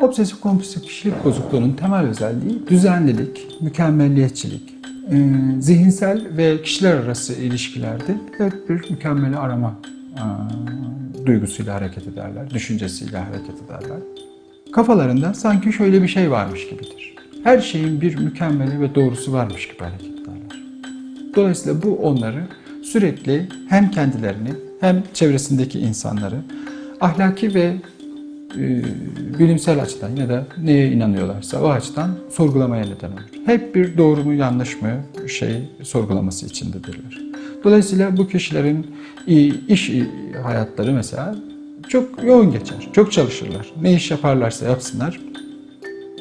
Obsesif kompulsif kişilik bozukluğunun temel özelliği düzenlilik, mükemmelliyetçilik, e, zihinsel ve kişiler arası ilişkilerde hep bir mükemmeli arama e, duygusuyla hareket ederler, düşüncesiyle hareket ederler. Kafalarında sanki şöyle bir şey varmış gibidir. Her şeyin bir mükemmeli ve doğrusu varmış gibi hareket ederler. Dolayısıyla bu onları sürekli hem kendilerini hem çevresindeki insanları ahlaki ve bilimsel açıdan ya da neye inanıyorlarsa o açıdan sorgulamaya neden olur. Hep bir doğru mu yanlış mı şey sorgulaması içindedirler. Dolayısıyla bu kişilerin iş hayatları mesela çok yoğun geçer. Çok çalışırlar. Ne iş yaparlarsa yapsınlar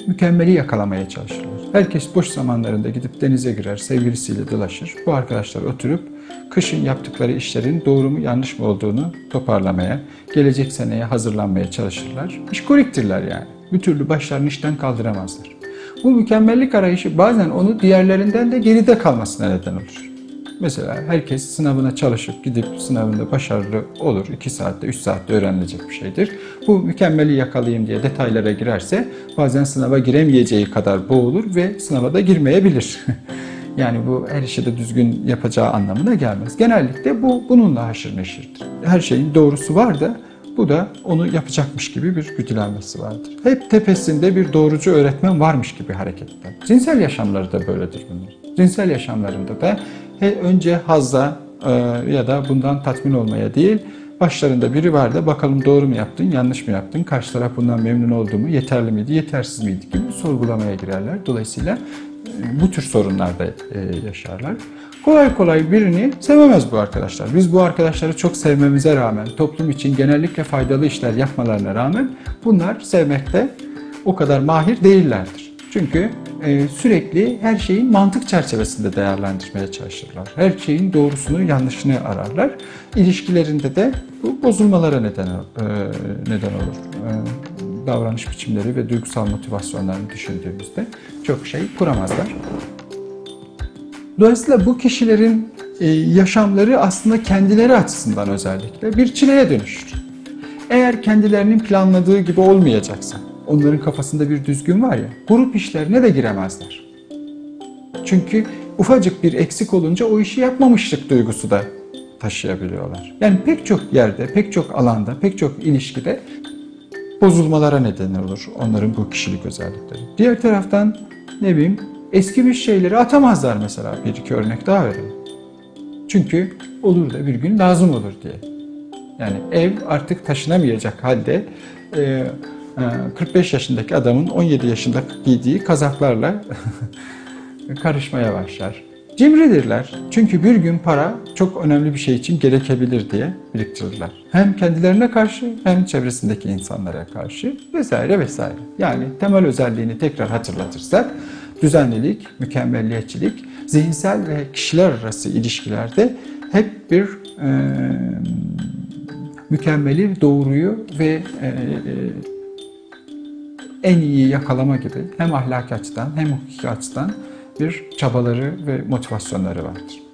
mükemmeli yakalamaya çalışırlar. Herkes boş zamanlarında gidip denize girer, sevgilisiyle dolaşır. Bu arkadaşlar oturup kışın yaptıkları işlerin doğru mu yanlış mı olduğunu toparlamaya, gelecek seneye hazırlanmaya çalışırlar. İşkoliktirler yani. Bir türlü başlarını işten kaldıramazlar. Bu mükemmellik arayışı bazen onu diğerlerinden de geride kalmasına neden olur. Mesela herkes sınavına çalışıp gidip sınavında başarılı olur. 2 saatte, 3 saatte öğrenilecek bir şeydir. Bu mükemmeli yakalayayım diye detaylara girerse bazen sınava giremeyeceği kadar boğulur ve sınava da girmeyebilir. yani bu her işi de düzgün yapacağı anlamına gelmez. Genellikle bu bununla haşır neşirdir. Her şeyin doğrusu var da bu da onu yapacakmış gibi bir güdülenmesi vardır. Hep tepesinde bir doğrucu öğretmen varmış gibi hareket eder. Cinsel yaşamları da böyledir bunlar. Cinsel yaşamlarında da önce hazza e, ya da bundan tatmin olmaya değil, başlarında biri var da bakalım doğru mu yaptın, yanlış mı yaptın, karşı taraf bundan memnun oldu mu, yeterli miydi, yetersiz miydi gibi sorgulamaya girerler. Dolayısıyla e, bu tür sorunlarda e, yaşarlar. Kolay kolay birini sevemez bu arkadaşlar. Biz bu arkadaşları çok sevmemize rağmen, toplum için genellikle faydalı işler yapmalarına rağmen bunlar sevmekte o kadar mahir değillerdir. Çünkü e, sürekli her şeyin mantık çerçevesinde değerlendirmeye çalışırlar. Her şeyin doğrusunu, yanlışını ararlar. İlişkilerinde de bu bozulmalara neden e, neden olur. E, davranış biçimleri ve duygusal motivasyonlarını düşündüğümüzde çok şey kuramazlar. Dolayısıyla bu kişilerin yaşamları aslında kendileri açısından özellikle bir çileye dönüşür. Eğer kendilerinin planladığı gibi olmayacaksa, onların kafasında bir düzgün var ya, grup işlerine de giremezler. Çünkü ufacık bir eksik olunca o işi yapmamışlık duygusu da taşıyabiliyorlar. Yani pek çok yerde, pek çok alanda, pek çok ilişkide bozulmalara neden olur onların bu kişilik özellikleri. Diğer taraftan ne bileyim eski bir şeyleri atamazlar mesela bir iki örnek daha verelim. Çünkü olur da bir gün lazım olur diye. Yani ev artık taşınamayacak halde e, 45 ee, yaşındaki adamın 17 yaşında giydiği kazaklarla karışmaya başlar. Cimridirler. Çünkü bir gün para çok önemli bir şey için gerekebilir diye biriktirirler. Hem kendilerine karşı hem çevresindeki insanlara karşı vesaire vesaire. Yani temel özelliğini tekrar hatırlatırsak düzenlilik, mükemmelliyetçilik, zihinsel ve kişiler arası ilişkilerde hep bir e, mükemmeli, doğruyu ve e, en iyi yakalama gibi hem ahlaki açıdan hem hukuki açıdan bir çabaları ve motivasyonları vardır.